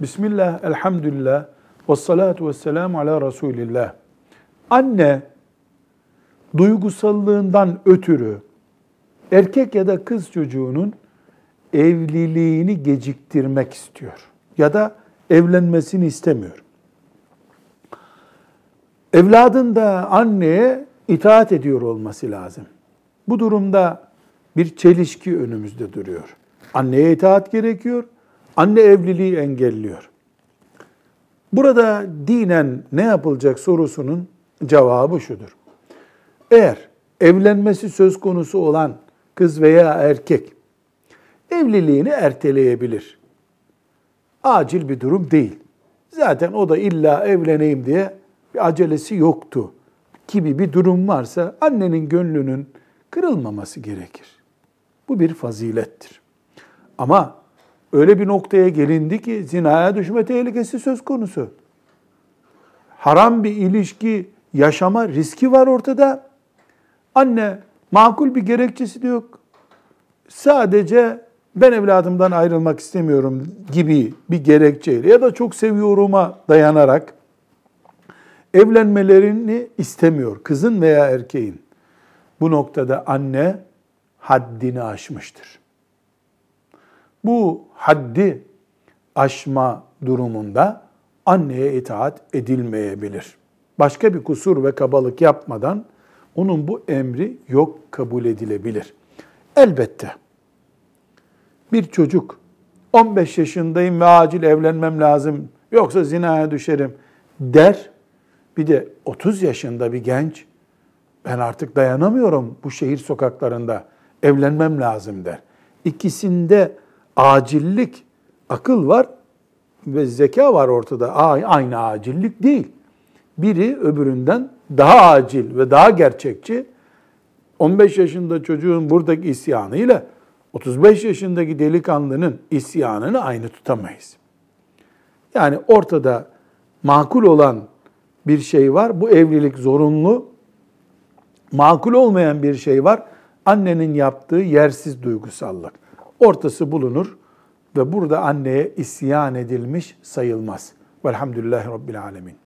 Bismillah, elhamdülillah, ve salatu ve selamu ala Resulillah. Anne duygusallığından ötürü erkek ya da kız çocuğunun evliliğini geciktirmek istiyor ya da evlenmesini istemiyor. Evladın da anneye itaat ediyor olması lazım. Bu durumda bir çelişki önümüzde duruyor. Anneye itaat gerekiyor. Anne evliliği engelliyor. Burada dinen ne yapılacak sorusunun cevabı şudur. Eğer evlenmesi söz konusu olan kız veya erkek evliliğini erteleyebilir. Acil bir durum değil. Zaten o da illa evleneyim diye bir acelesi yoktu gibi bir durum varsa annenin gönlünün kırılmaması gerekir. Bu bir fazilettir. Ama öyle bir noktaya gelindi ki zinaya düşme tehlikesi söz konusu. Haram bir ilişki yaşama riski var ortada. Anne makul bir gerekçesi de yok. Sadece ben evladımdan ayrılmak istemiyorum gibi bir gerekçeyle ya da çok seviyorum'a dayanarak evlenmelerini istemiyor kızın veya erkeğin. Bu noktada anne haddini aşmıştır. Bu haddi aşma durumunda anneye itaat edilmeyebilir. Başka bir kusur ve kabalık yapmadan onun bu emri yok kabul edilebilir. Elbette bir çocuk 15 yaşındayım ve acil evlenmem lazım yoksa zinaya düşerim der. Bir de 30 yaşında bir genç ben artık dayanamıyorum bu şehir sokaklarında evlenmem lazım der. İkisinde acillik, akıl var ve zeka var ortada. Aynı acillik değil. Biri öbüründen daha acil ve daha gerçekçi. 15 yaşında çocuğun buradaki isyanıyla 35 yaşındaki delikanlının isyanını aynı tutamayız. Yani ortada makul olan bir şey var. Bu evlilik zorunlu. Makul olmayan bir şey var. Annenin yaptığı yersiz duygusallık. Ortası bulunur ve burada anneye isyan edilmiş sayılmaz. Velhamdülillahi Rabbil Alemin.